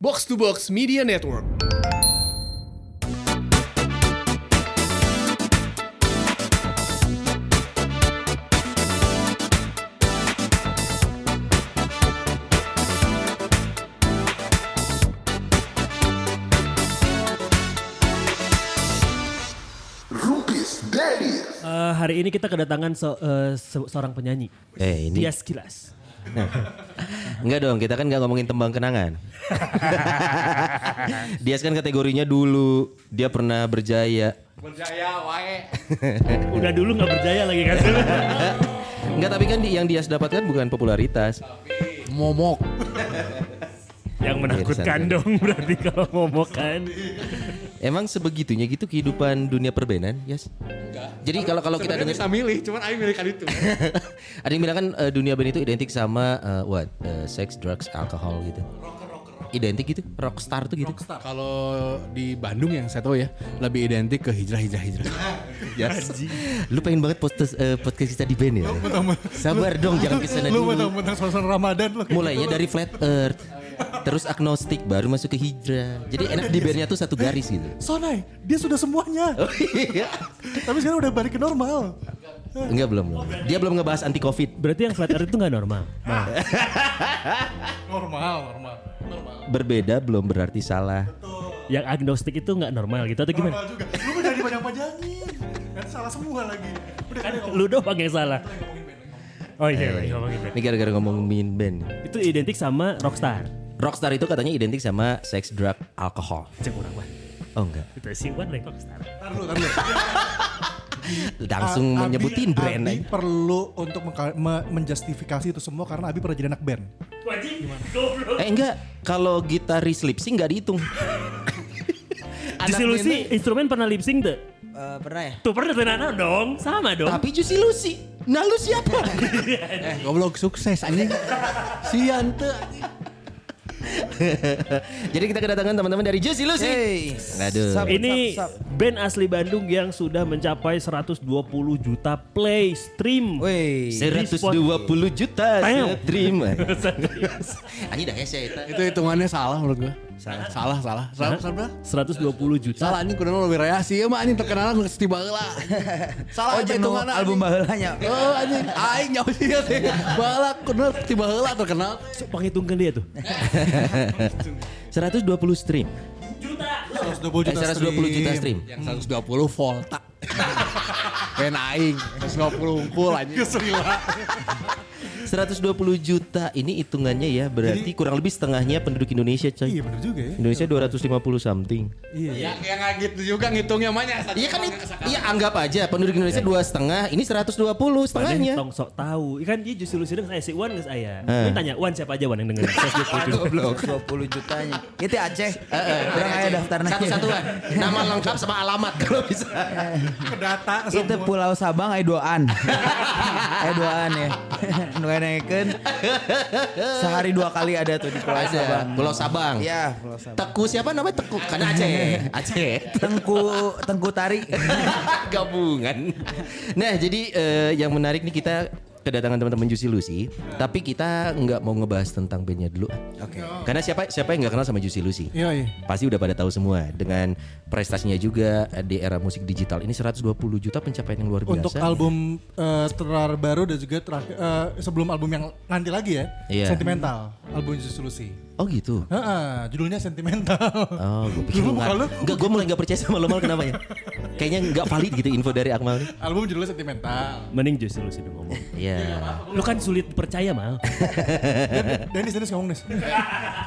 Box to Box Media Network. Rupis Daddy. Eh, hari ini kita kedatangan se- eh, se- seorang penyanyi. Eh ini Tias Kilas. Enggak dong kita kan nggak ngomongin tembang kenangan. dia kan kategorinya dulu dia pernah berjaya. Berjaya wae. Udah dulu nggak berjaya lagi kan. Enggak tapi kan yang dia dapatkan bukan popularitas. Momok. Yang menakutkan Iya, dong berarti kalau ngomong kan. Emang sebegitunya gitu kehidupan dunia perbenan, Yes? Jadi kalau kalau kita dengar bisa milih, cuman Aing milih kan itu. ada yang bilang kan eh, dunia band itu identik sama eh, what? Eh, sex, drugs, alkohol gitu. Identik gitu, rockstar tuh gitu. Kalau di Bandung yang saya tahu ya, lebih identik ke hijrah hijrah hijrah. Yes. Lu pengen banget podcast eh, podcast kita di band ya? Sabar dong, jangan ke sana Lu dulu. mentang-mentang suasana Ramadan lu. Mulainya dari flat earth, terus agnostik, baru masuk ke hijrah. Jadi enak di bandnya tuh satu garis gitu. Sonai, dia sudah semuanya. Oh iya. Tapi sekarang udah balik ke normal. Enggak belum belum. Dia belum ngebahas anti covid. Berarti yang flat earth itu nggak normal. Nah, Normal, normal. Normal. Berbeda belum berarti salah. yang agnostik itu nggak normal gitu atau gimana? Normal juga. Lu udah dipanjang-panjangin. Kan salah semua lagi. Udah Kan lu doang yang salah. Oh iya, ngomongin band. Ini gara-gara ngomongin band. Itu identik sama rockstar. Rockstar itu katanya identik sama sex, drug, alkohol. Cek orang mah. Oh enggak. Itu si Wan yang rockstar. Tar lu, tar lu. Langsung A- Abi- menyebutin brand Abi aja. perlu untuk me- menjustifikasi itu semua karena Abi pernah jadi anak band. Wajib. Eh enggak, kalau gitaris lip sync enggak dihitung. Lucy instrumen pernah lip sync tuh? Eh, pernah ya? Tuh pernah tuh Nana dong, sama dong. Tapi Juicy Lucy. Nah lu siapa? Eh, goblok sukses anjing. Sian tuh. Jadi kita kedatangan teman-teman dari Juicy Lucy. Hey. Aduh. Sab- Ini sab- band asli Bandung yang sudah mencapai 120 juta play stream. Wih. 120 juta Ayo. terima. Anjing dah hese eta. Itu hitungannya salah menurut gua. Salah, salah, salah. Salah, salah. 120 juta. Salah anjing kudu lebih raya sih mah anjing terkenal geus tiba heula. Salah Oh, itu hitunganna. album baheulanya. Oh anjing, aing nyawa sih ya teh. Baheula kudu tiba heula terkenal. So, Penghitungkan dia tuh. 120 stream. 120 Eh, 120 juta stream. Yang 120 volta. Pen aing 120 unggul anjing. 120 juta ini hitungannya ya berarti kurang lebih setengahnya penduduk Indonesia coy. Iya bener juga ya. Indonesia 250 something. Iya. Ya kayak nggak gitu juga ngitungnya mana. Iya kan iya anggap aja penduduk Indonesia dua setengah ini 120 Padahal setengahnya. tong sok tahu. Kan dia justru dengan saya si Wan nggak saya. Eh. Ini tanya Wan siapa aja Wan yang dengerin. Saya sebut itu. 20 jutanya. Itu Aceh. Kurang aja daftarnya. Satu-satuan. Nama lengkap sama alamat kalau bisa. Ke data Itu. Pulau Sabang aya duaan. aya duaan ya. Nu nganekeun. Sehari dua kali ada tuh di Pulau Ada Sabang. Pulau Sabang. Iya, Pulau Sabang. Teku siapa namanya Teku? Karena Aceh. Aceh. Tengku Tengku Tari. Gabungan. Nah, jadi eh, yang menarik nih kita kedatangan teman-teman Juicy Lucy, tapi kita nggak mau ngebahas tentang bandnya dulu. Oke. Karena siapa siapa yang nggak kenal sama Juicy Lucy? Iya, iya. Pasti udah pada tahu semua dengan prestasinya juga di era musik digital ini 120 juta pencapaian yang luar biasa. Untuk album eh, terbaru dan juga terakhir eh, sebelum album yang nanti lagi ya, Iya. Sentimental, album Juicy Lucy. Oh gitu. Heeh, judulnya Sentimental. Oh, gue pikir lu muka lu. nggak. Enggak, gue mulai nggak percaya sama lo mal kenapa ya? Kayaknya nggak valid gitu info dari Akmal nih. album judulnya Sentimental. Mending justru lucu dong ngomong. Iya. Lu kan sulit percaya mal. Denis, Denis ngomong Denis.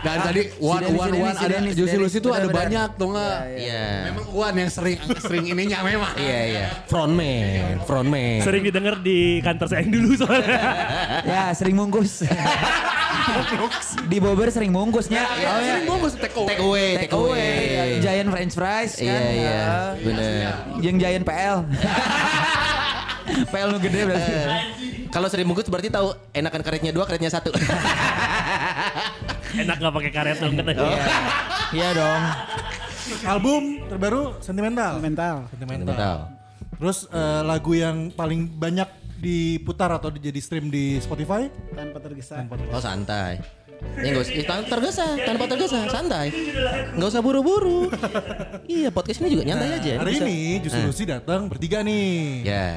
Dan tadi Dennis, Wan si Wan Dennis, si ada Dennis, Dennis. Lucy tuh ada banyak tuh nggak? Iya. Memang Wan yang sering sering ininya memang. Iya, iya. Frontman, frontman. Sering didengar di kantor saya yang dulu soalnya. ya, sering mungkus. di Bogor sering mungkusnya. Oh ya. Sering bungkus take away. Take away, take away. Giant French fries kan. Iya, iya. Ya. Bener. Yang Giant PL. PL nu gede berarti. Kalau sering bungkus berarti tahu enakan karetnya dua, karetnya satu. Enak gak pakai karet dong katanya. Iya dong. album terbaru Sentimental. Mental. Sentimental. Tahu. Terus eh, lagu yang paling banyak diputar atau jadi stream di Spotify? Tanpa tergesa. Oh santai. Ya nggak usah, tanpa tergesa, tanpa tergesa, santai. Nggak usah buru-buru. iya, podcast ini juga nyantai aja. Hari Bisa. ini justru Ah. Lucy datang bertiga nih. Ya.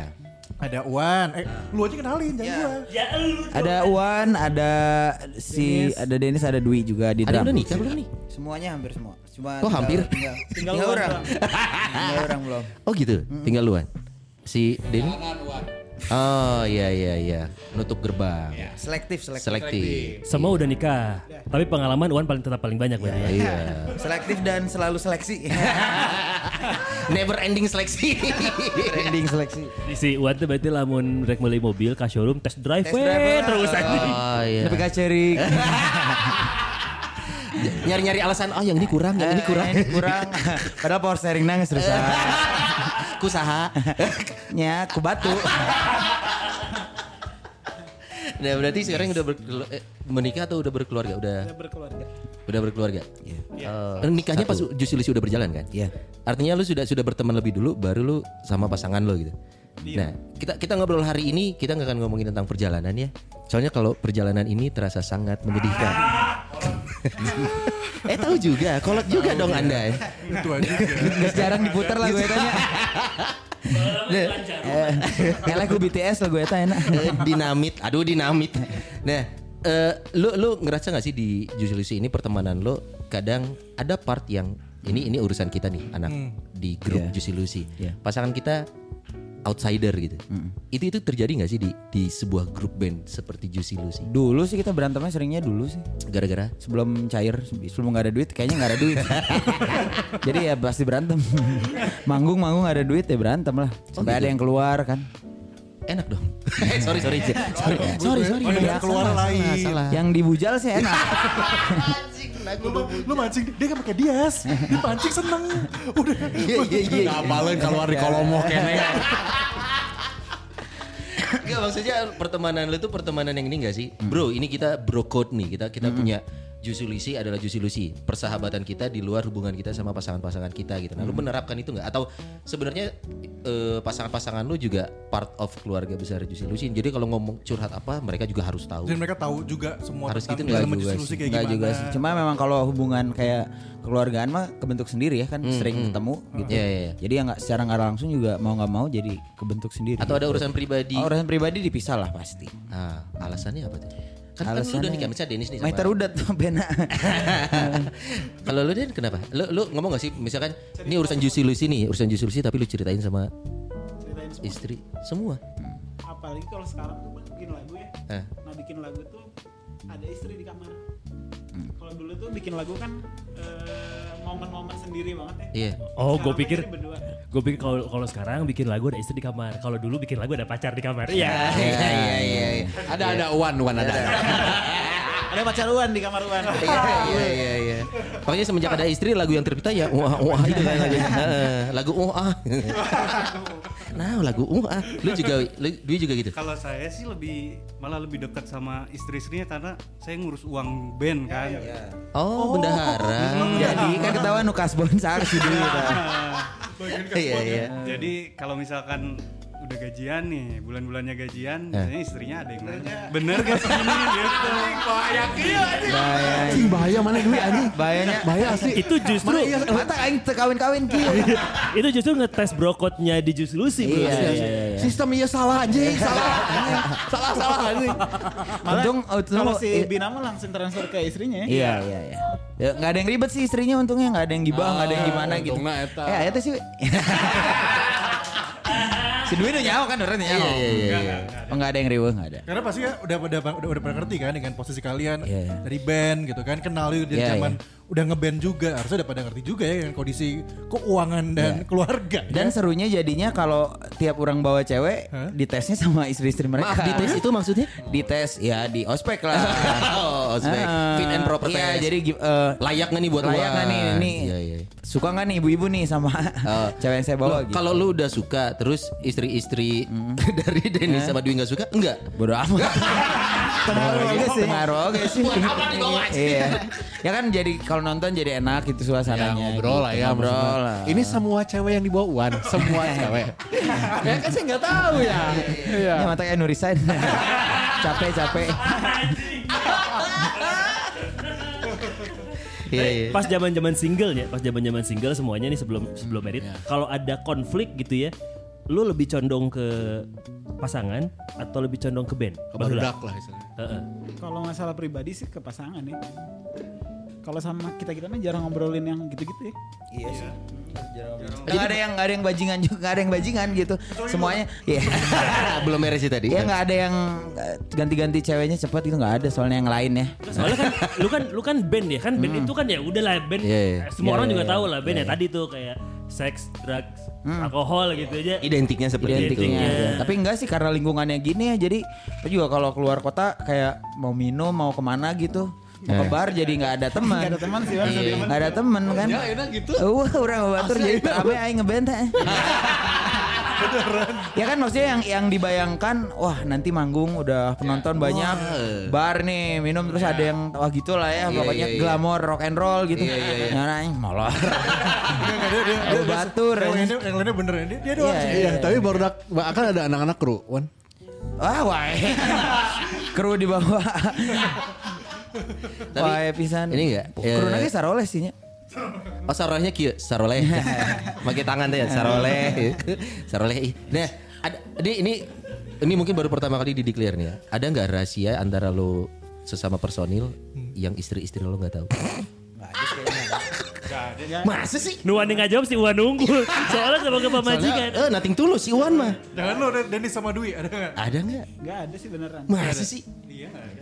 Ada Wan, eh lu aja kenalin jangan gua. Ya lu. Ada Uwan, ada si ada Dennis, ada Dwi juga di Ada drum. udah nikah belum nih? Semuanya hampir semua. Cuma Oh, hampir? Tinggal, tinggal, Tinggal orang. Tinggal orang belum. Oh gitu, tinggal luan. Si Denny? Oh iya iya iya, nutup gerbang. Selektif, selektif. Selektif. Semua udah nikah. Tapi pengalaman Wan paling tetap paling banyak berarti ya. Iya. Selektif dan selalu seleksi. Never ending seleksi. Trending seleksi. Di si Wan tuh berarti lamun rek meuli mobil ke showroom test drive, Test drive, terus aja. Oh iya. Tapi kacerik. Nyari-nyari alasan, oh yang ini kurang, yang ini kurang. Eh, ini kurang. Padahal power steering nangis terus. Kusaha. Nya ku batu. Nah berarti sekarang udah eh, menikah atau udah berkeluarga? Udah. Udah berkeluarga. Udah berkeluarga. Eh, nikahnya pas Jusi Lucy udah berjalan kan? Iya. Artinya lu sudah sudah berteman lebih dulu, baru lu sama pasangan lo gitu. Nah, kita kita ngobrol hari ini kita nggak akan ngomongin tentang perjalanan ya. Soalnya kalau perjalanan ini terasa sangat menyedihkan. eh tahu juga, kolot juga dong anda. ya. Itu aja. Gak jarang diputar lagu eta nya. Eh, ku BTS lagu eta enak. Eh, dinamit, aduh dinamit. Nah, eh, lu lu ngerasa nggak sih di Lucy ini pertemanan lo kadang ada part yang ini ini urusan kita nih anak di grup Iya. Juicy Lucy. Iya. Pasangan kita outsider gitu. Itu itu terjadi nggak sih di di sebuah grup band seperti Juicy Lucy? Dulu sih kita berantemnya seringnya dulu sih. Gara-gara Sebelum cair, sebelum nggak ada duit, kayaknya nggak ada duit. Jadi ya pasti berantem. manggung manggung nggak ada duit ya berantem lah. Sampai gitu? ada yang keluar kan. enak dong. Eh, sorry sorry sorry sorry sorry. Oh, yang keluar Salah, lain. salah, salah. Yang dibujal sih enak. Lu, lu mancing, dia kan pakai dias. Dia pancing seneng. Udah. Iya iya iya. Ngapalin keluar di kolomo kene. Enggak maksudnya pertemanan lu tuh pertemanan yang ini gak sih? Bro, ini kita bro code nih. Kita kita punya Lucy adalah Juicy Lucy. Persahabatan kita di luar hubungan kita sama pasangan-pasangan kita gitu. Nah, lu menerapkan itu nggak? Atau sebenarnya eh, pasangan-pasangan lu juga part of keluarga besar Lucy. Jadi kalau ngomong curhat apa, mereka juga harus tahu. Dan mereka tahu juga semua Harus gitu nggak juga sih. kayak juga sih. Cuma memang kalau hubungan kayak keluargaan mah kebentuk sendiri ya kan sering ketemu gitu. Iya, iya, iya. Jadi ya nggak secara nggak langsung juga mau nggak mau jadi kebentuk sendiri. Atau ada urusan pribadi. Oh, urusan pribadi dipisah lah pasti. Ah, alasannya apa tuh? Kan, kan lu udah nikah misalnya Dennis nih sama Maiter udah tuh pena. Kalau lu Den kenapa? Lu lu ngomong gak sih misalkan ini urusan Juicy Lucy nih, urusan Juicy Lucy tapi lu ceritain sama Ceritain semua. istri semua. Apalagi kalau sekarang tuh bikin lagu ya. Eh. Nah bikin lagu tuh ada istri di kamar. Kalau dulu tuh bikin lagu kan eh, momen-momen sendiri banget ya. Iya. Oh, gue pikir gue pikir kalau kalau sekarang bikin lagu ada istri di kamar. Kalau dulu bikin lagu ada pacar di kamar. Iya. Iya iya iya. iya. Ada ada Uwan ada. Ada pacar Uan di kamar Uan. Iya iya iya. Pokoknya semenjak ada istri lagu yang tercipta ya wah wah itu kan lagu. Heeh, lagu wah. Nah, lagu wah. Lu juga lu, juga gitu. Kalau saya sih lebih malah lebih dekat sama istri-istrinya karena saya ngurus uang band kan. Oh, bendahara. Jadi kan ketahuan nu kasbon sih dulu gitu. Iya iya. Jadi kalau misalkan udah gajian nih, bulan-bulannya gajian, Eh. biasanya istrinya ada yang nanya, bener gak sih ini gitu. Bahaya. Anjing bahaya mana duit anjing. Bahayanya Bahaya asli. Itu justru mata aing teu kawin-kawin kieu. itu justru ngetes brokotnya di Jus Lucy. bro. Iya iya iya. Sistem iya salah anjing, salah. anjing. Salah salah anjing. Untung Kalau untung si Bina mah langsung transfer ke istrinya ya. Iya iya iya. Ya nggak ada yang ribet sih istrinya untungnya nggak ada yang gibah nggak ada yang gimana gitu. untungna eta. Eh teh sih. si Dwi udah nyawa kan orang nyawa. Iya iya iya. iya. Oh ada yang riweuh nggak ada. Karena pasti ya udah udah udah, udah pernah ngerti kan dengan posisi kalian Iya, iya. dari band gitu kan kenal dari Iya, zaman udah ngeband juga harusnya udah pada ngerti juga ya dengan kondisi keuangan dan Iya. keluarga Dan ya. serunya jadinya kalau tiap orang bawa cewek Hah? ditesnya sama istri-istri mereka. Maaf di tes itu maksudnya? Dites ya di ospek lah. Oh, ospek. Ah, Fit and proper Iya, test. jadi eh, Layak nggak nih buat layak nggak nih nih Iya iya. suka nggak nih ibu-ibu nih sama Oh. cewek yang saya bawa Loh, gitu. Kalau lu udah suka terus istri-istri dari Dennis sama Dwi nggak suka? Enggak. Bodoh amat. Pengaruh juga sih. Pengaruh juga sih. Iya. Ya kan jadi kalau nonton jadi enak gitu Ya suasananya. ngobrol lah gitu. ya. Ngobrol maksudnya. lah. Ini semua cewek yang dibawa Uwan, semua cewek. ya kan saya nggak tahu ya. Iya. Ya mata kayak Nurisain. capek capek. Iya, iya. Pas zaman-zaman single ya, pas zaman-zaman single semuanya nih sebelum sebelum merit, kalau ada konflik gitu ya, lu lebih condong ke pasangan atau lebih condong ke band? Ke barudak lah istilahnya. Heeh. Kalau masalah pribadi sih ke pasangan ya. Kalau sama kita kita mah jarang ngobrolin yang gitu-gitu ya. Iya sih. Nggak ada yang nggak ada yang bajingan juga nggak ada yang bajingan gitu. Semuanya ya. Belum beres sih tadi. Ya nggak ada yang eh, ganti-ganti ceweknya cepat itu nggak ada soalnya yang lain ya. Soalnya kan lu kan lu kan band ya kan band itu kan ya udahlah band Iya, iya. semua Iya, orang iya, juga iya. tahu lah band ya tadi tuh kayak seks, drugs, alkohol gitu aja. Identiknya seperti itu. Identiknya. Iya. Tapi enggak sih karena lingkungannya gini ya jadi aku juga kalau keluar kota kayak mau minum mau ke mana gitu mau ke bar jadi nggak ada teman. Gak ada teman sih Bang. Nggak ada teman kan. Ya enak gitu. Wah, orang batur jadi rame aing ngeband teh. ya kan maksudnya yang yang dibayangkan wah nanti manggung udah penonton banyak bar nih minum terus ada yang wah gitu lah ya Iya, pokoknya iya, iya. glamor rock and roll gitu. Iya, iya, iya. Nah, aing molor. Batur, Yang ini. lainnya, yang lainnya bener ya. Dia, dia doang Iya, sih. Iya, tapi barudak akan ada anak-anak kru, Wan. Wah, wah. Kru di bawah. Tapi Wah, pisan. ini enggak, Kru eh, lagi saroles sih nya. Oh sarolehnya kieu, saroleh. Pakai tangan deh, saroleh. saroleh. ih. Nah, ada ini ini ini mungkin baru pertama kali di declare nih ya. Ada nggak rahasia antara lo sesama personil yang istri-istri lo nggak tahu? Masa sih? Nuan yang nggak jawab sih Uwan nunggu. Soalnya sebagai pemajikan. Eh, nothing tulus si Iwan mah. Jangan lo Dennis sama Dwi ada nggak? Ada nggak? Gak ada sih beneran. Masa sih?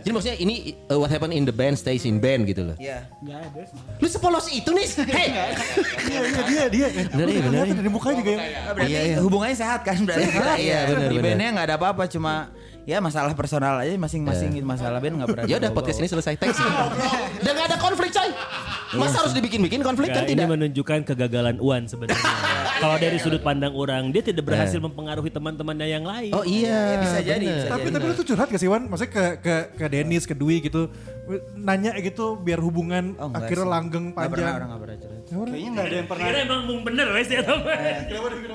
Jadi maksudnya ini uh, what happened in the band stays in band gitu loh. Iya. Gak ada sih. Lu sepolos itu nih. Hei. Iya iya dia dia. Bener ya, bener ya. Dari mukanya juga yang Berarti Iya, iya. hubungannya sehat kan berarti. Iya, benar, Di bandnya nggak ada apa-apa cuma ya masalah personal aja masing-masing masalah band nggak pernah. Ya udah podcast ini selesai thanks. Udah gak ada konflik coy. Masa harus dibikin-bikin konflik Nggak, kan ini tidak? menunjukkan kegagalan Uwan sebenarnya. Kalau dari sudut pandang orang, dia tidak berhasil mempengaruhi teman-temannya yang lain. Oh iya. Ya, bisa jadi, bisa Tapi tapi lu tuh curhat gak sih Wan? Maksudnya ke ke ke Dennis, ke Dwi gitu. Nanya gitu biar hubungan Oh, akhirnya sih. langgeng Nggak pernah panjang. orang nggak pernah cerita. Kayaknya nggak ada yang pernah Kira emang mung bener wes ya teman.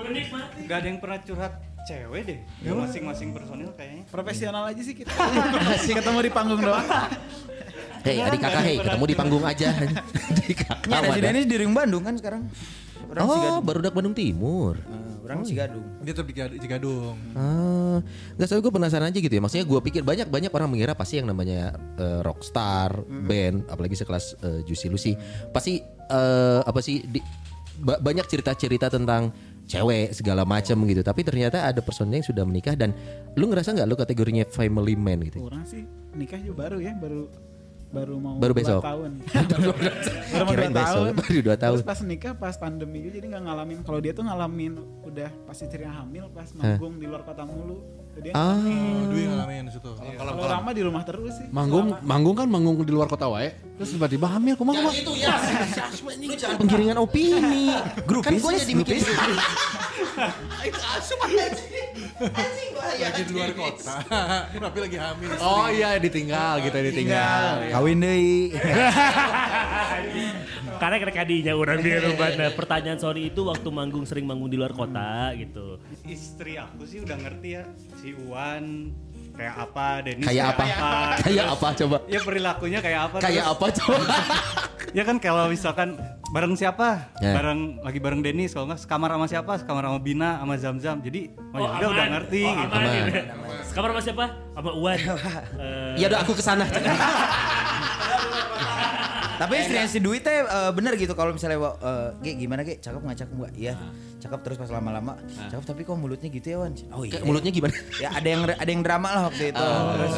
Menikmati. nggak ada yang pernah curhat cewek deh. Ya, masing-masing personil kayaknya. Profesional aja sih kita. Ketemu di panggung doang. Hei adik kakak hei ketemu di panggung aja. di kakak. Ini ada si di Ring Bandung kan sekarang. Orang Oh Cigadung. baru Bandung Timur. Eh, orang Cigadung. Dia tetap di Cigadung. Ah, nggak soalnya gue penasaran aja gitu ya. Maksudnya gue pikir banyak banyak orang mengira pasti yang namanya eh, rockstar band, apalagi sekelas eh, Juicy Lucy, pasti eh, apa sih di- ba- banyak cerita-cerita tentang cewek segala macam gitu. Tapi ternyata ada personil yang sudah menikah dan lu ngerasa nggak lu kategorinya family man gitu? Orang sih nikah juga baru ya, baru baru mau Baru dua besok? tahun. baru mau dua tahun. baru dua tahun. Terus pas nikah pas pandemi juga jadi nggak ngalamin. Kalau dia tuh ngalamin udah pas istrinya hamil pas manggung di luar kota mulu. Jadi dia Ah, Oh, Dwi ngalamin di situ. kalau orang mah di rumah terus sih. Manggung, manggung kan manggung di luar kota wae. Terus tiba-tiba hamil, kumaha kumaha. itu ya. Lu jangan penggiringan opini. Kan gue jadi mikir. Itu asup Anjing bahaya. Lagi di luar kota. Tapi lagi hamil. Oh iya ditinggal gitu ditinggal. Kawin deui. Karena kena kadinya orang di rumah. Nah, pertanyaan sorry itu waktu manggung sering manggung di luar kota gitu. Istri aku sih udah ngerti ya si Uwan kayak apa, Dennis Kayak apa? Kayak apa coba? Ya perilakunya kayak apa? Kayak terus- apa coba? Ya kan kalau misalkan bareng siapa? Ya. Bareng lagi bareng Dennis kalau nggak sekamar sama siapa? Sekamar sama Bina sama Zam Zam. Jadi oh, ya udah udah aman. ngerti Oh, gitu. aman. Aman. Kamar sama siapa? Sama Uwan. Eh, Ya udah aku ke sana. Tapi istrinya si Dwi teh eh, bener gitu kalau misalnya eh, Ge gimana Ge cakep nggak cakep nggak? Iya. Cakep terus pas lama-lama. Cakep tapi kok mulutnya gitu ya Wan? Oh iya. Mulutnya gimana? Ya ada yang ada yang drama lah waktu itu. Terus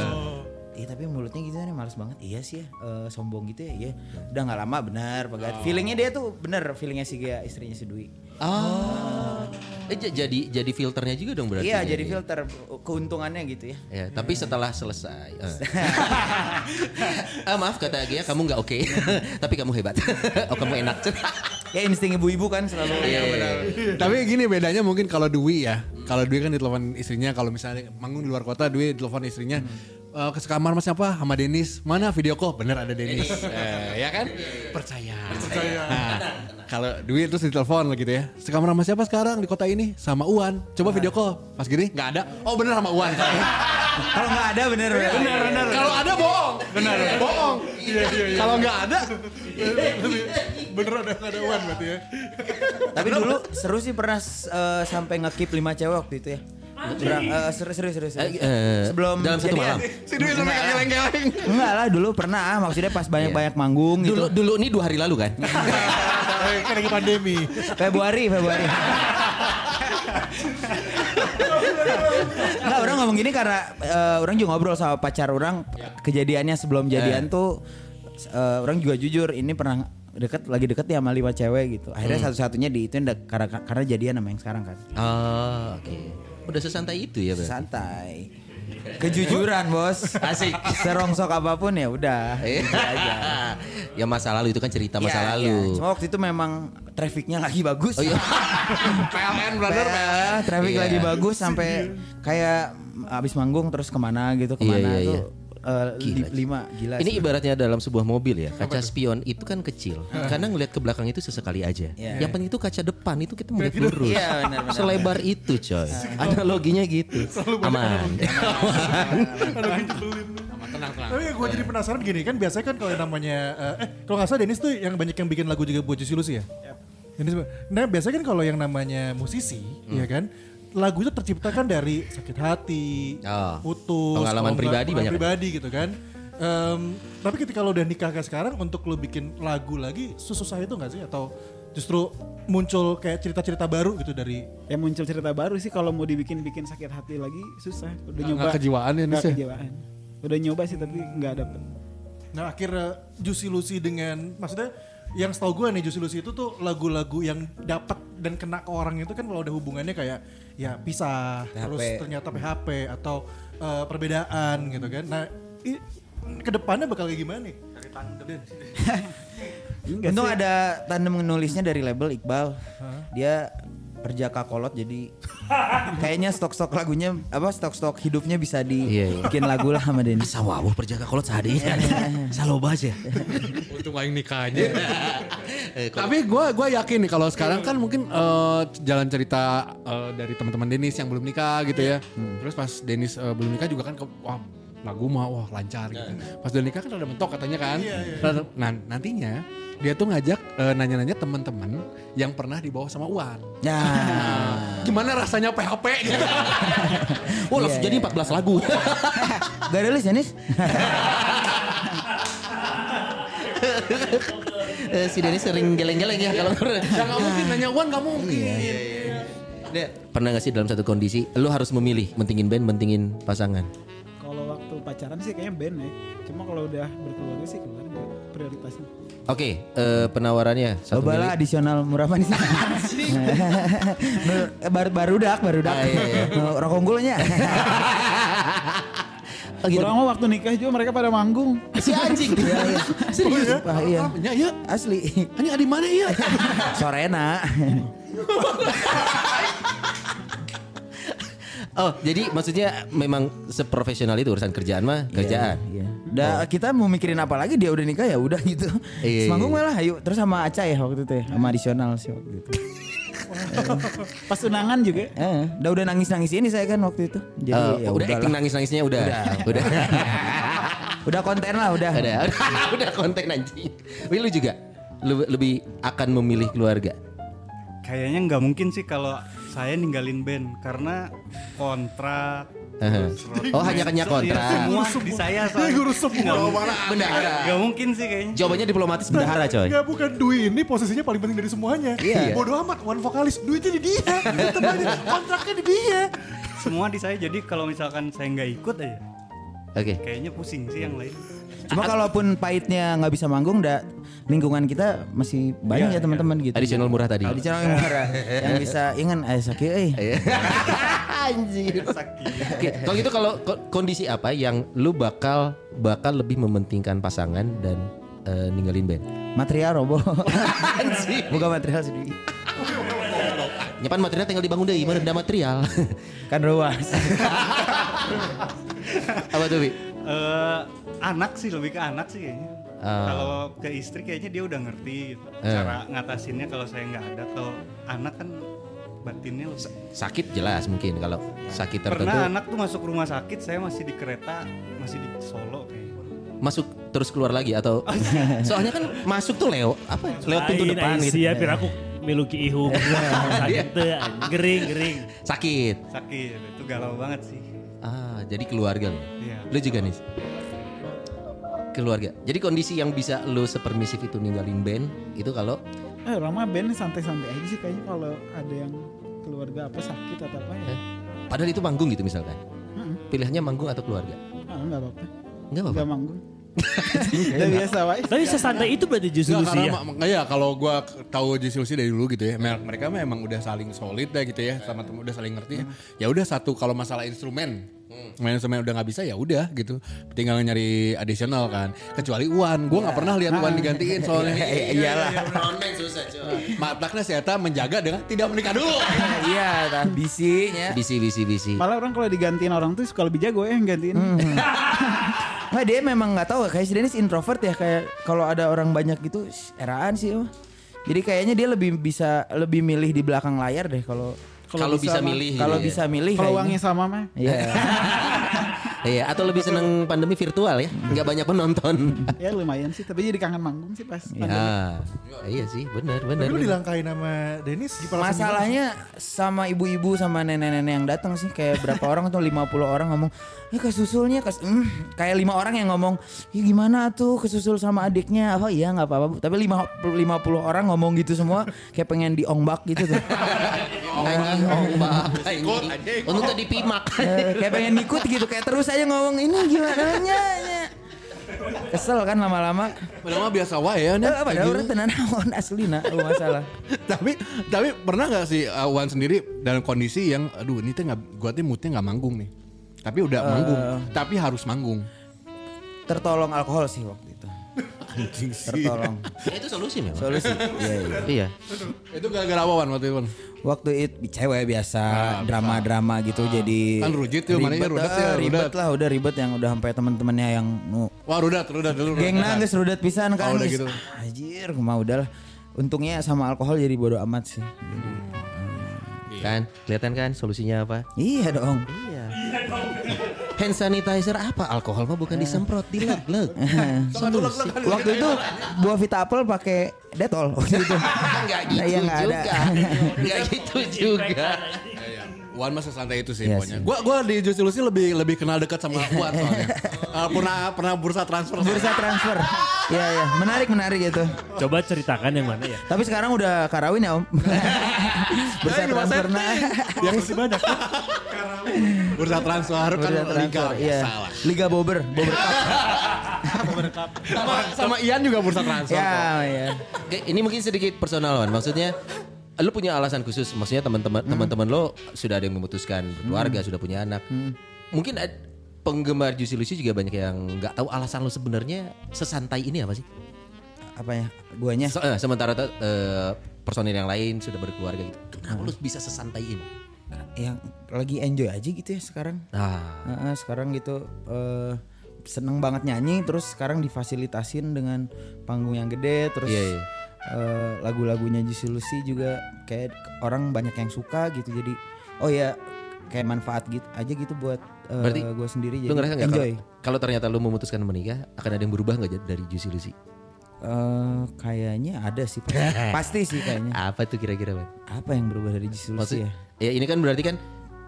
Iya tapi mulutnya gitu nih males banget. Iya sih ya, eh, sombong gitu ya. Iya. Udah nggak lama benar, pegat. Feelingnya dia tuh bener, feelingnya si Gia istrinya si Dwi. Oh. Eh, j- jadi jadi filternya juga dong berarti. Iya ya, jadi ya? filter keuntungannya gitu ya. Ya, tapi setelah selesai. eh. Ah, maaf kata Gia, kamu nggak oke. tapi kamu hebat. oh, kamu enak. Ya insting ibu-ibu kan selalu. Iya, iya, iya. Tapi gini bedanya mungkin kalau Dwi ya. Kalau Dwi kan ditelepon istrinya, kalau misalnya manggung di luar kota, Dwi ditelepon istrinya. "Eh, ke kamar mas siapa? Sama Denis. Mana video call? Bener ada Denis. Eh, ya kan? Percaya. Percaya. Nah, kalau Dwi terus ditelepon lah gitu ya. Sekamar sama siapa sekarang di kota ini? Sama Uwan. Coba video call. Pas gini nggak ada. Oh bener sama Uwan. Kalau nggak ada bener bener. bener, Kalau ada bohong. Benar. Bohong. Iya iya iya. Kalau nggak ada, Bener ada nggak ada Wan berarti ya. Tapi dulu seru sih pernah eh, sampai ngekip lima cewek waktu itu ya. Berang, eh, seru seru seru. seru. Eh, Sebelum dalam satu malam? si Dwi sampai geleng-geleng. Enggak lah dulu pernah maksudnya pas banyak-banyak manggung Dulu gitu. dulu ini dua hari lalu kan? Kan lagi pandemi. Februari, Februari. Enggak, orang ngomong gini karena eh, orang juga ngobrol sama pacar orang kejadiannya sebelum jadian tuh eh, orang juga jujur ini pernah deket lagi deket ya sama lima cewek gitu. Akhirnya satu-satunya di itu karena karena jadian sama yang sekarang kan. Oh, oke. Udah sesantai itu ya, berarti? Santai. Kejujuran, Bos. Asik. Serongsok apa pun ya udah. Eh, Gitu aja. ya masa lalu itu kan cerita masa Iya, lalu. iya. Cuma waktu itu memang trafficnya lagi bagus. Oh iya. PLN brother. Eh, traffic Iya. lagi bagus sampai kayak abis manggung terus ke mana gitu ke mana Iya, iya, tuh iya. eh, li- Gila. lima gila Ini sih. ibaratnya dalam sebuah mobil ya, kaca spion itu kan kecil. Karena ngelihat ke belakang itu sesekali aja. Iya. Yang penting itu kaca depan itu kita melihat lurus. Iya, benar, benar. Selebar itu, coy. Analoginya gitu. Aman. Tapi gue jadi penasaran gini kan biasanya kan kalau yang namanya eh, eh kalau nggak salah Dennis tuh yang banyak yang bikin lagu juga buat Lucy ya. Dennis, nah biasanya kan kalau yang namanya musisi ya kan lagu itu tercipta kan dari sakit hati, Oh, putus, pengalaman pribadi pengalaman banyak. pribadi gitu kan. Em, tapi ketika lo udah nikah kayak sekarang untuk lo bikin lagu lagi susah itu nggak sih atau justru muncul kayak cerita-cerita baru gitu dari Ya muncul cerita baru sih kalau mau dibikin-bikin sakit hati lagi susah. Udah nyoba. nggak kejiwaan ya, Nggak ya? kejiwaan. Udah nyoba sih tapi nggak dapet. Nah akhirnya Juicy Lucy dengan maksudnya yang setahu gue nih Juicy Lucy itu tuh lagu-lagu yang dapat dan kena ke orang itu kan kalau ada hubungannya kayak ya pisah PHP. terus ternyata PHP atau eh, perbedaan gitu kan. Nah i- ke depannya bakal kayak gimana nih? Dan- Enggak Untung ada tandem nulisnya dari label Iqbal. Dia perjaka kolot jadi kayaknya stok-stok lagunya apa stok-stok hidupnya bisa Iya, iya. dibikin lagu lah sama Dennis. Sawawuh perjaka kolot sehadinya. Saloba aja. Untung aing nikah aja. Tapi gue gua yakin nih kalau sekarang kan mungkin eh, jalan cerita eh, dari teman-teman Denis yang belum nikah gitu ya. Terus pas Denis eh, belum nikah juga kan ke, wah lagu mah wah lancar gitu. Pas udah nikah kan ada mentok katanya kan. Nah nantinya dia tuh ngajak eh, nanya-nanya teman-teman yang pernah dibawa sama Uwan. Ya. Gimana rasanya PHP gitu. Oh, langsung Iya, jadi iya. 14 lagu. Gak list ya Nis? Eh, si Denny sering geleng-geleng ya kalau Ya nggak mungkin nanya Uwan nggak mungkin. Dia pernah gak sih dalam satu kondisi lu harus memilih mentingin band, mentingin pasangan? Pacaran sih kayaknya band ya. Cuma kalau udah berkeluarga sih keluarga prioritasnya. Oke, eh, penawarannya satu Coba lah adisional murah apa nih? Nur- eh, baru baru dak, baru dak. Ah, iya, iya. Rokok unggulnya. Oh, gitu. Kurang waktu nikah juga mereka pada manggung. Si anjing. Iya, iya. Serius? Wah, iya. Ya ya. Asli. Ini ada di mana ya? Sorena. Oh, jadi maksudnya memang seprofesional itu urusan kerjaan mah kerjaan. Iya. Udah kita mau mikirin apa lagi dia udah nikah ya udah gitu. Iya, Semanggung iya. malah ayo terus sama Aca ya waktu itu ya sama adisional sih waktu itu. Pas tunangan juga. Eh, udah udah nangis nangis ini saya kan waktu itu. Jadi Eh, ya udah acting nangis-nangisnya udah. Udah. Udah konten lah udah. Udah, udah, udah konten anjing. Wih, lu juga lu lebih akan memilih keluarga. Kayaknya nggak mungkin sih kalau saya ninggalin band karena kontrak. Oh, hanya kenya kontrak. Semua di saya Ini soalnya. guru semua. Bendahara. Nggak mungkin sih kayaknya. Jawabannya diplomatis bendahara, coy. Enggak bukan Dwi ini posisinya paling penting dari semuanya. Iya. Bodoh amat, one vokalis. Duitnya di dia. Kontraknya di dia. Semua di saya. Jadi kalau misalkan saya nggak ikut aja, Oke. kayaknya pusing sih yang lain. Cuma kalaupun pahitnya nggak bisa manggung, da, lingkungan kita masih banyak ya teman-teman gitu. Adisional murah tadi. Adisional yang murah yang bisa ingat eh sakit eh. Anjir. Oke, kalau gitu kalau ko- kondisi apa yang lu bakal bakal lebih mementingkan pasangan dan eh, ninggalin band? Material robo. Bukan material sendiri. Nyepan material tinggal dibangun deh, gimana ada material? Kan ruas. apa tuh, Bi? Eh, anak sih lebih ke anak sih kayaknya. Ah. Kalau ke istri kayaknya dia udah ngerti gitu. Eh. cara ngatasinnya kalau saya nggak ada. Kalau anak kan batinnya lebih. Sakit jelas mungkin kalau sakit tertentu Pernah anak tuh masuk rumah sakit, saya masih di kereta, masih di Solo kayaknya. masuk terus keluar lagi atau soalnya kan masuk tuh lewat apa ya? lewat pintu depan gitu. pir aku miluki ihung sakit teu, gering gering Sakit. Sakit, itu galau banget sih. Ah, jadi keluarga lo. Iya. Lu juga nih. Keluarga. Jadi kondisi yang bisa lu sepermisif itu ninggalin band itu kalau Eh Rama band santai-santai aja sih kayaknya kalau ada yang keluarga apa sakit atau apa ya. padahal itu manggung gitu misalkan. Mm-mm. Pilihannya manggung atau keluarga? Ah enggak apa-apa. Enggak apa-apa. Enggak manggung. Udah biasa wae. tapi sesantai itu berarti sih karena ya ma- ma- ya kalau gua k- tahu Juicy Lucy dari dulu gitu ya, mer- mereka memang udah saling solid dah gitu ya, sama temen udah saling ngerti. Ya udah satu kalau masalah instrumen, main instrumen udah nggak bisa ya udah gitu, tinggal nyari additional kan. Kecuali Uan, gua nggak pernah lihat Uan digantiin soalnya. Iyalah. susah, si Eta menjaga dengan tidak menikah dulu. Iya, tah bisinya. Bisi bisi bisi. Malah orang kalau digantiin orang tuh suka lebih jago ya yang gantiin. Nggak dia memang nggak tahu kayak si Dennis introvert ya kayak kalau ada orang banyak gitu eraan sih emang. Jadi kayaknya dia lebih bisa lebih milih di belakang layar deh kalau Kalau bisa mah. milih. kalau ya. bisa milih Kalau uangnya sama mah. Iya. Iya, atau lebih seneng pandemi virtual ya, nggak banyak penonton. Ya lumayan sih, tapi jadi kangen manggung sih pas. pandemi. Ya, iya sih, benar benar. Tapi lu dilangkain sama Palasan Masalahnya sama ibu-ibu sama nenek-nenek yang datang sih kayak berapa orang tuh 50 orang ngomong ya kesusulnya kes mm, kayak lima orang yang ngomong ya gimana tuh kesusul sama adiknya oh iya nggak apa-apa Bu." tapi lima 50 orang ngomong gitu semua kayak pengen diongbak gitu tuh Anjing ombak. Untung tadi pimak. Eh, kayak pengen ikut gitu kayak terus aja ngomong ini gimana? Nya nya." kesel kan lama-lama? Padahal mah biasa wae ya. Eh, Nya. padahal orang tenan naon aslina lu masalah tapi tapi pernah nggak sih uh, Wan sendiri dalam kondisi yang aduh ini tuh nggak gua tuh moodnya nggak manggung nih. Tapi udah manggung tapi harus manggung. Tertolong alkohol sih waktu itu anjing tertolong Ya, itu solusi memang. solusi iya iya Iya. itu gara-gara apa Wan waktu itu Wan? waktu itu cewek biasa drama-drama gitu jadi Kan rujit tuh, mana ya, ribet, rudat ya, ribet rudat. lah udah ribet yang udah sampai teman-temannya yang nu wah rudat rudat dulu rudat. geng nangis rudat pisan kan Oh, udah gitu. anjir mah udahlah untungnya sama alkohol jadi bodo amat sih Jadi, Kan, kelihatan kan solusinya apa? iya dong Iya. Hand sanitizer apa? Alkohol mah bukan disemprot, dileg-leg. waktu itu buah vita apel pakai detol waktu itu Enggak gitu iya, juga. Enggak gitu juga. Wan mah santai itu sih Iya pokoknya. gua gua di Juicy Lucy lebih lebih kenal dekat sama Wan soalnya. Uh, pernah pernah bursa transfer. Bursa transfer. Iya iya. Menarik menarik gitu coba ceritakan yang mana ya? Tapi sekarang udah karawin ya om. Bursa transfer nah yang masih banyak. bursa transfer kan bursa liga transfer iya. salah liga bober bober cup. Sama sama Ian juga bursa transfer kok. ya ya Oke, ini mungkin sedikit personal Wan. Maksudnya lu punya alasan khusus maksudnya teman-teman teman-teman lo sudah ada yang memutuskan keluarga sudah punya anak. Mungkin ad- penggemar Juicy Lucy juga banyak yang nggak tahu alasan lo sebenarnya sesantai ini apa sih? Apa ya? Guanya? Se- eh, sementara tuh, eh, personil yang lain sudah berkeluarga gitu. Kenapa lu bisa sesantai ini? Yang lagi enjoy aja gitu ya sekarang. Nah Heeh, sekarang gitu eh seneng banget nyanyi terus sekarang difasilitasin dengan panggung yang gede terus Iya, iya. Eh, lagu-lagunya Juicy Lucy juga kayak orang banyak yang suka gitu jadi oh ya kayak manfaat gitu aja gitu buat eh, Berarti gue sendiri lu jadi ngerasa enjoy. kalau, ternyata lu memutuskan menikah akan ada yang berubah nggak dari Juicy Lucy? Eh, kayaknya ada sih pasti sih kayaknya. Apa tuh kira-kira Bang? apa yang berubah dari Maksud, ya? ya ini kan berarti kan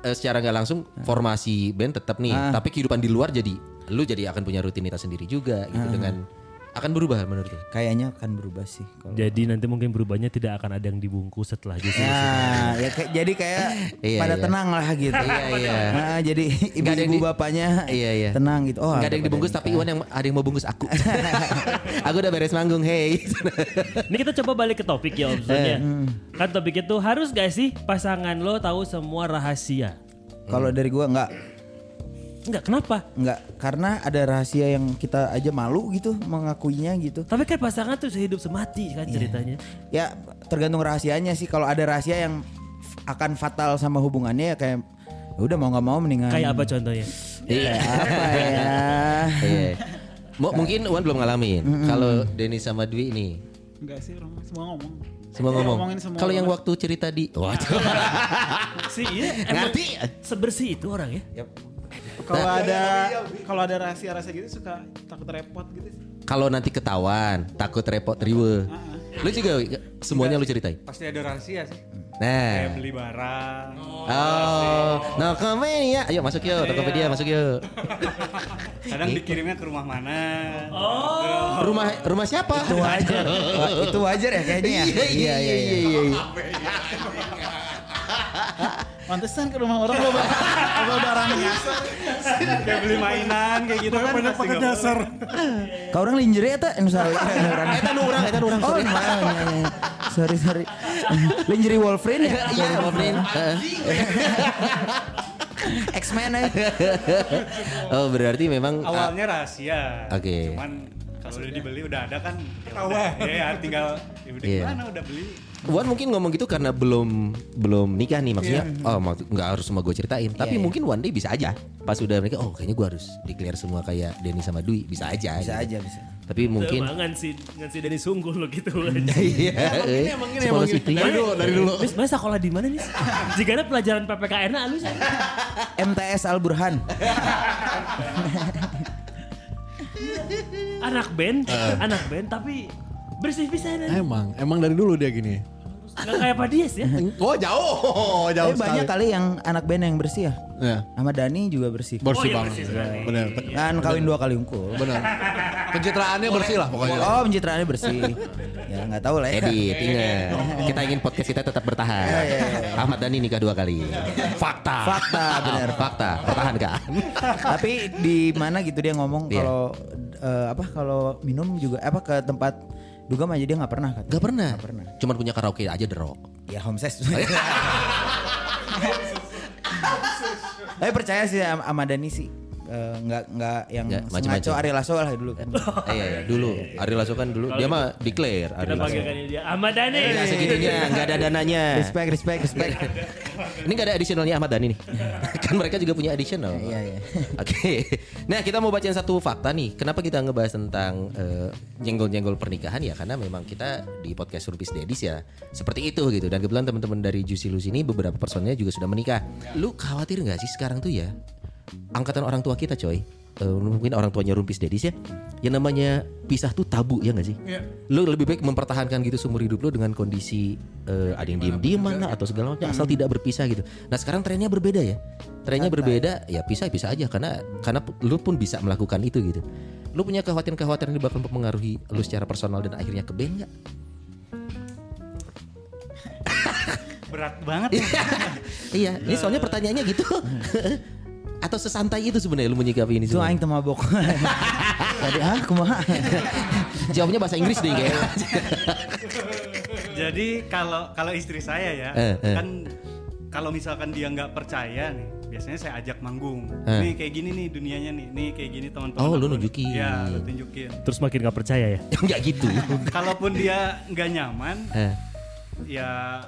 eh, secara nggak langsung formasi band tetap nih, Ah. tapi kehidupan di luar jadi lu jadi akan punya rutinitas sendiri juga gitu dengan akan berubah menurut lu. kayaknya akan berubah sih kalau jadi nanti mungkin berubahnya tidak akan ada yang dibungkus setelah justru Nah, ya kayak, jadi kayak Iya, pada iya. tenang lah gitu. Iya, iya. Nah, jadi Nggak ada yang ibu-ibu bapaknya Iya, iya. tenang gitu. Oh, Nggak ada yang dibungkus pada tapi nikah. Iwan yang ada yang mau bungkus aku. aku udah beres manggung, hey. Ini kita coba balik ke topik ya Om ya. Kan topik itu harus gak sih pasangan lo tahu semua rahasia? Kalau dari gua nggak Enggak, kenapa? nggak karena ada rahasia yang kita aja malu gitu mengakuinya gitu. Tapi kan pasangan tuh sehidup semati kan ceritanya. Ya tergantung rahasianya sih. Kalau ada rahasia yang akan fatal sama hubungannya ya kayak ya udah mau nggak mau mendingan. Kayak apa contohnya? Iya. apa ya? Iya. Mo- mungkin Iwan belum ngalamin. Kalau Denny sama Dwi ini Enggak sih orang semua ngomong. Semua Iya, ngomong. ngomongin semua Kalau yang waktu cerita di Waduh. sih iya Ngerti? sebersih itu orang ya. Kalau ada kalau ada rahasia-rahasia gitu suka takut repot gitu sih. Kalau nanti ketahuan, takut repot riwe. Lu juga semuanya lu ceritain. Pasti ada rahasia sih. Nah. Kayak beli barang. Oh, Nokomedia. Ayo masuk yuk, Tokopedia masuk yuk. Kadang dikirimnya ke rumah mana. Rumah rumah siapa? Itu wajar. Itu wajar ya kayaknya ya. Iya iya iya iya. Pantesan ke rumah orang bawa bawa barang nyasar. Kayak beli mainan kayak gitu kan. Banyak pakai dasar. Kau orang lingerie eta anu salah orang. Eta nu urang, eta nu urang. Oh, sorry. iya, iya, iya. sorry sorry. Lingerie Wolverine ya? Iya, Wolverine. X-Men eh. Oh, berarti memang Awalnya rahasia. Oke. Cuman kalau udah dibeli udah ada kan. Ketahuan. Ya tinggal ya udah Iya. gimana udah beli. Wan mungkin ngomong gitu karena belum belum nikah nih maksudnya. Oh, maksud- nggak harus semua gue ceritain. Tapi Iya, iya. mungkin one day bisa aja. Pas udah menikah, oh kayaknya gue harus declare semua kayak Denny sama Dwi. Bisa aja. Bisa gitu. aja bisa. Tapi mungkin. Emang sih ngan si dari sungguh lo gitu aja. Iya. emang ini, emang ini. Dari dulu, dari dulu. Mis, mas sekolah di mana nih? Jika ada pelajaran PPKN lu sih. MTS Al Burhan. Anak band, anak band tapi bersih bisa Emang, emang dari dulu dia gini. Gak kayak Pak Dias ya. Oh jauh, jauh Tapi banyak kali yang anak band yang bersih ya. Ya, Sama Dani juga bersih. bersih iya, banget. bersih. Bener, Kan kawin dua kali unggul. bener. Pencitraannya bersih lah pokoknya. Oh pencitraannya bersih. ya nggak tahu lah ya. Edit, ingat. Kita ingin podcast kita tetap bertahan. Ahmad Dhani nikah dua kali. Fakta. Fakta, benar. Fakta. Pertahankan. Tapi di mana gitu dia ngomong Iya. kalau eh, apa kalau minum juga apa ke tempat dugem aja dia nggak pernah kata. Gak pernah. Nggak pernah. Cuman punya karaoke aja The Rock. Ya homesick. Tapi percaya sih sama Dani sih. Eh, nggak nggak yang Nggak, sengaco macem-macem. Ari Lasso lah dulu kan. Eh, iya, iya, dulu. Ari Lasso kan dulu. Dia mah declare. Ari Kita Lasso. dia Ahmad Dhani. Nggak segitunya, nggak ada dananya. respect respect respect. Ini gak ada additionalnya Ahmad Dhani nih. kan mereka juga punya additional. Iya, iya. Oke. Nah kita mau bacain satu fakta nih. Kenapa kita ngebahas tentang eh, nyenggol-nyenggol pernikahan ya? Karena memang kita di podcast Rupis Dedis ya seperti itu gitu. Dan kebetulan teman-teman dari Juicy Lucy ini beberapa personnya juga sudah menikah. Lu khawatir nggak sih sekarang tuh ya? Angkatan orang tua kita coy. eh, mungkin orang tuanya Rumpis Dedis ya. Yang namanya pisah tuh tabu ya nggak sih? Iya. Lu lebih baik mempertahankan gitu seumur hidup lu dengan kondisi eh, ada yang diem-dieman lah atau segala macam asal tidak berpisah gitu. Nah sekarang trennya berbeda ya. Trennya berbeda ya pisah pisah aja karena karena lu pun bisa melakukan itu gitu. Lu punya kekhawatiran-kekhawatiran ini bakal mempengaruhi lu secara personal dan akhirnya ke band nggak? Berat banget. ya. iya, ini soalnya pertanyaannya gitu. atau sesantai itu sebenarnya lu menyikapi ini Itu aing. Tadi ah kumaha? Jawabnya bahasa Inggris deh kayaknya. Jadi kalau kalau istri saya ya Eh, eh. kan kalau misalkan dia nggak percaya nih, biasanya saya ajak manggung. Eh. Nih kayak gini nih dunianya nih, nih kayak gini teman-teman. Oh, lu nunjukin. Iya, lu tunjukin. Terus makin gak percaya ya. Enggak gitu. Kalaupun dia nggak nyaman, Eh. ya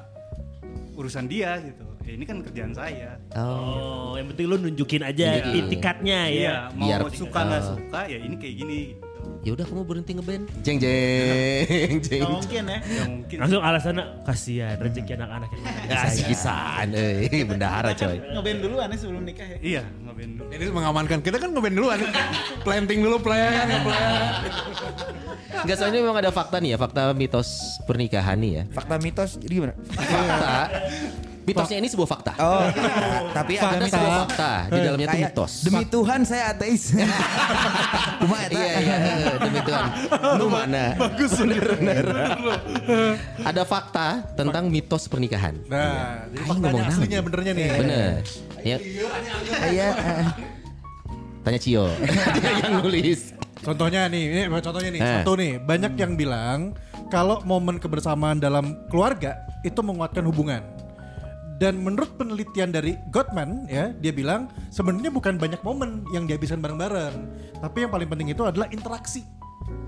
urusan dia gitu. Ya, ini kan kerjaan saya. Oh. Oh, yang penting lu nunjukin aja itikatnya ya. Iya, mau Biar- suka nggak Oh. suka ya ini kayak gini. Ya udah aku mau berhenti ngeband. Jeng jeng jeng. Gak mungkin ya. Ya mungkin. Langsung alasannya kasihan rezeki anak-anak yang. Kasihan, eh bendahara coy. Ngeband duluan ya sebelum nikah ya. Iya, ngeband dulu. Ini mengamankan. Kita kan ngeband duluan. Planting dulu plan, plan. Enggak soalnya memang ada fakta nih ya, fakta mitos pernikahan nih ya. Fakta mitos jadi gimana? Fakta. Mitosnya ini sebuah fakta. Oh, tapi ada Ada mitos. sebuah fakta di dalamnya Kayak, mitos. Demi Tuhan saya ateis. Kumaha eta? Iya iya iya, demi Tuhan. Lu mana? Bagus bener bener. Ada fakta tentang mitos pernikahan. Nah, jadi Aing faktanya ngomong aslinya benernya nih. Bener. Ya, Iya. tanya Cio. Dia yang nulis. Contohnya nih, ini contohnya nih, Eh. satu nih, banyak yang bilang kalau momen kebersamaan dalam keluarga itu menguatkan hubungan. Dan menurut penelitian dari Gottman ya, dia bilang sebenarnya bukan banyak momen yang dihabiskan bareng-bareng, tapi yang paling penting itu adalah interaksi.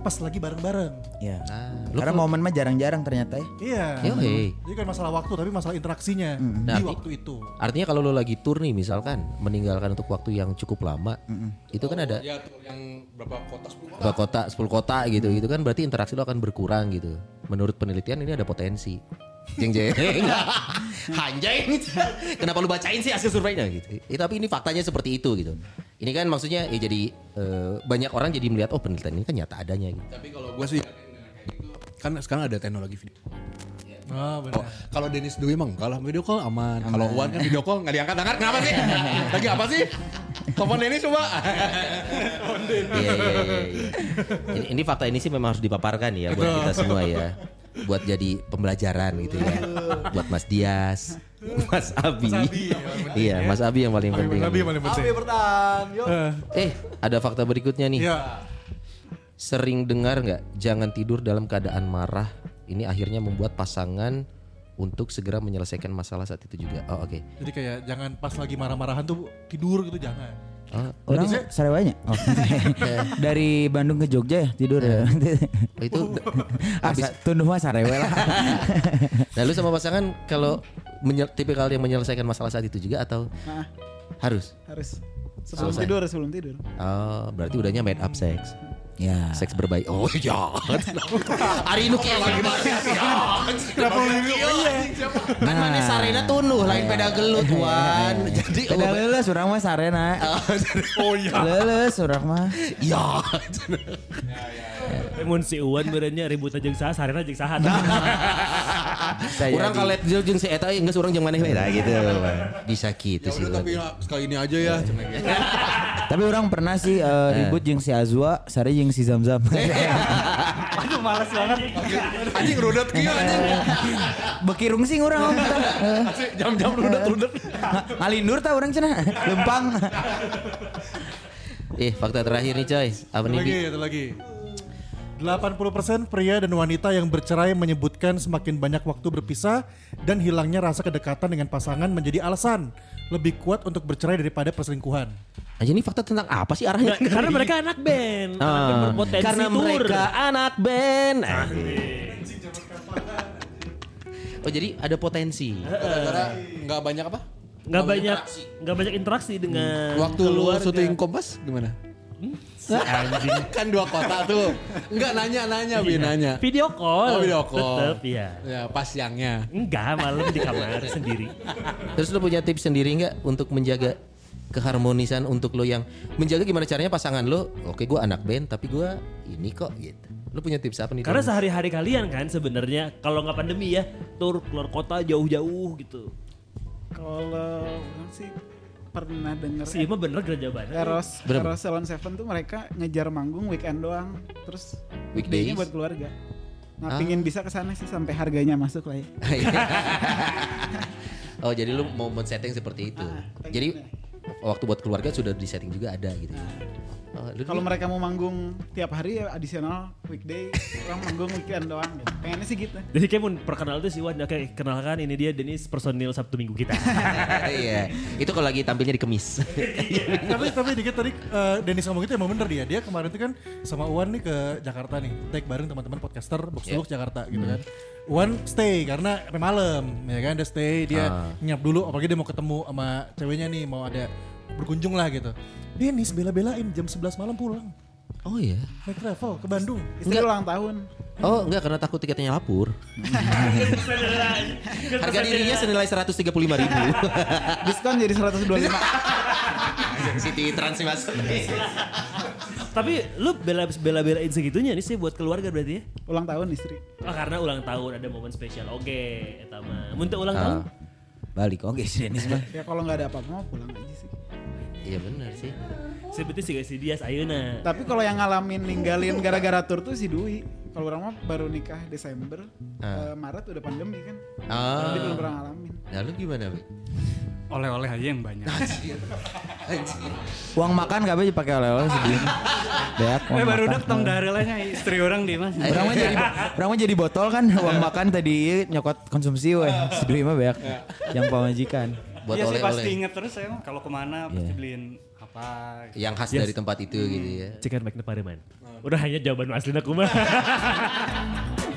pas lagi bareng-bareng. Iya. Ah, lu Karena momen mah jarang-jarang ternyata ya. Iya. Yoi. Jadi kan masalah waktu tapi masalah interaksinya Nah, di arti- waktu itu. Artinya kalau lo lagi tour nih misalkan meninggalkan untuk waktu yang cukup lama, itu kan ada Ya tuh yang berapa kota 10 kota. berapa kota, 10 kota gitu, gitu kan berarti interaksi lo akan berkurang gitu. Menurut penelitian ini ada potensi. Jeng jeng. Anjay. Kenapa lu bacain sih hasil surveinya gitu. Ya, tapi ini faktanya seperti itu gitu. Ini kan maksudnya ya jadi eh, banyak orang jadi melihat oh penelitian ini kan nyata adanya gitu. Tapi kalau gue sih gitu, kan sekarang ada teknologi video. Oh, benar. Oh, kalau Dennis Dwi emang kalau video call aman. Kalau Wan kan video call nggak diangkat angkat kenapa sih? Lagi apa sih? Telepon Dennis coba. Iya, iya, iya, iya. Ini, ini fakta ini sih memang harus dipaparkan ya buat kita semua ya. Buat jadi pembelajaran gitu ya. Buat Mas Dias, Mas Abi. iya, Mas Abi yang paling penting. Nabi yang paling penting. Eh, Eh, ada fakta berikutnya nih. Iya. Sering dengar nggak jangan tidur dalam keadaan marah. Ini akhirnya membuat pasangan untuk segera menyelesaikan masalah saat itu juga. Oh, oke. Jadi kayak jangan pas lagi marah-marahan tuh tidur gitu jangan. Oh, Orang Sarewanya? Oh. Dari Bandung ke Jogja ya tidur ya. itu Asa, tunduh mah Sarewe lah. Nah, lu sama pasangan kalau menyel, tipikal yang menyelesaikan masalah saat itu juga atau Nah, harus? harus sebelum Selesai. tidur sebelum tidur. Oh, berarti udahnya made up sex. Ya. Seks berbaik. Oh, ya. Ari nu kieu lagi Kenapa lu Kan mana sarena tunuh lain peda gelut wan. Jadi Tidak lulus orang mah Sarena. Oh iya. Lulus orang mah. Ya. Mun si Uwan beureunya ribut aja jeung saha, sarena jeung saha. Saya Urang jadi- kalet jeung si eta geus urang jeung maneh we Nah, gitu. Bisa gitu Ya sih. tapi ya, sekali ini aja ya. gitu. Tapi orang pernah sih eh, ribut jeung si Azwa, Sare jeung si Zamzam. Aduh males banget. Anjing rudet kieu anjing. Bekirung sih orang om. Jam-jam rudet-rudet. Ngalindur tah orang cenah. Lempang. Eh, fakta terakhir nih coy. Apa nih? lagi, lagi. 80% pria dan wanita yang bercerai menyebutkan semakin banyak waktu berpisah dan hilangnya rasa kedekatan dengan pasangan menjadi alasan lebih kuat untuk bercerai daripada perselingkuhan. Aja ini fakta tentang apa sih arahnya? Karena mereka anak band, anak band karena tour. mereka anak band. Oh jadi ada potensi. Gara-gara nggak banyak apa? Nggak banyak nggak banyak interaksi dengan Waktu lu keluarga. syuting Kompas gimana? Anjing. kan dua kota tuh. Enggak nanya-nanya, Bi nanya. Video call. Oh, video call. Tetep ya. Ya, pas siangnya. Enggak, malam di kamar sendiri. Terus lu punya tips sendiri nggak untuk menjaga keharmonisan untuk lo yang menjaga gimana caranya pasangan lo? Oke, gua anak band tapi gua ini kok gitu. Lu punya tips apa nih? Karena sehari-hari kalian kan sebenarnya kalau nggak pandemi ya, tur keluar kota jauh-jauh gitu. Kalau sih pernah denger Si Ima bener gereja banget. Eros, Berapa? Eros Salon Seven tuh mereka ngejar manggung weekend doang, terus Weekdays? weekday-nya buat keluarga. Nah, Ah. pingin bisa ke sana sih sampai harganya masuk lah ya. oh jadi lu mau men setting seperti itu. Ah, jadi waktu buat keluarga sudah di setting juga ada gitu. Lu Kalau dulu- mereka mau manggung tiap hari ya adisional weekday, orang manggung weekend doang gitu. Pengennya sih gitu. Jadi kayak mau perkenal tuh si Wan, oke kenalkan ini dia Denis personil Sabtu Minggu kita. Iya, itu kalau lagi tampilnya di kemis. tapi tapi dikit tadi eh, Dennis ngomong itu emang bener dia. Dia kemarin tuh kan sama Uwan nih ke Jakarta nih. Take bareng teman-teman podcaster Box to Box Jakarta gitu kan. Uwan stay karena sampai malam ya kan dia stay dia Ah. nyap dulu apalagi dia mau ketemu sama ceweknya nih mau ada berkunjung lah gitu. Dennis bela-belain jam 11 malam pulang. Oh iya. Naik travel ke Bandung. Istri ulang tahun. Oh enggak karena takut tiketnya lapur. Harga dirinya senilai 135 ribu. Diskon jadi 125. City Trans mas. Tapi lu bela bela belain segitunya nih sih buat keluarga berarti ya? ulang tahun istri. Oh, karena ulang tahun ada momen spesial. Oke, eta mah. Mun teu ulang Ah. tahun? Balik oke si Dennis mah. Ya kalau nggak ada apa-apa mau pulang aja sih. Iya benar sih. Seperti si si Dias ayeuna. Tapi kalau yang ngalamin ninggalin gara-gara tur tuh si Dwi. Kalau orang mah baru nikah Desember, Ah. eh, Maret udah pandemi kan. Ah. Jadi belum pernah ngalamin. Lalu gimana, Bi? Oleh-oleh aja yang banyak. Uang makan gak bisa pakai oleh-oleh sedih. Beak. uang eh baru makan. datang dari lainnya istri orang di mas. Orang mah jadi orang mah jadi botol kan uang makan tadi nyokot konsumsi weh. Sedih mah beak. Yang pamajikan. Buat Iya sih pasti oleh-oleh. inget terus saya kalau ke mana pasti Iya. beliin apa apa. Yang khas Yes. dari tempat itu gitu ya. Cekan baik Pareman. Udah hanya jawaban asli aku mah.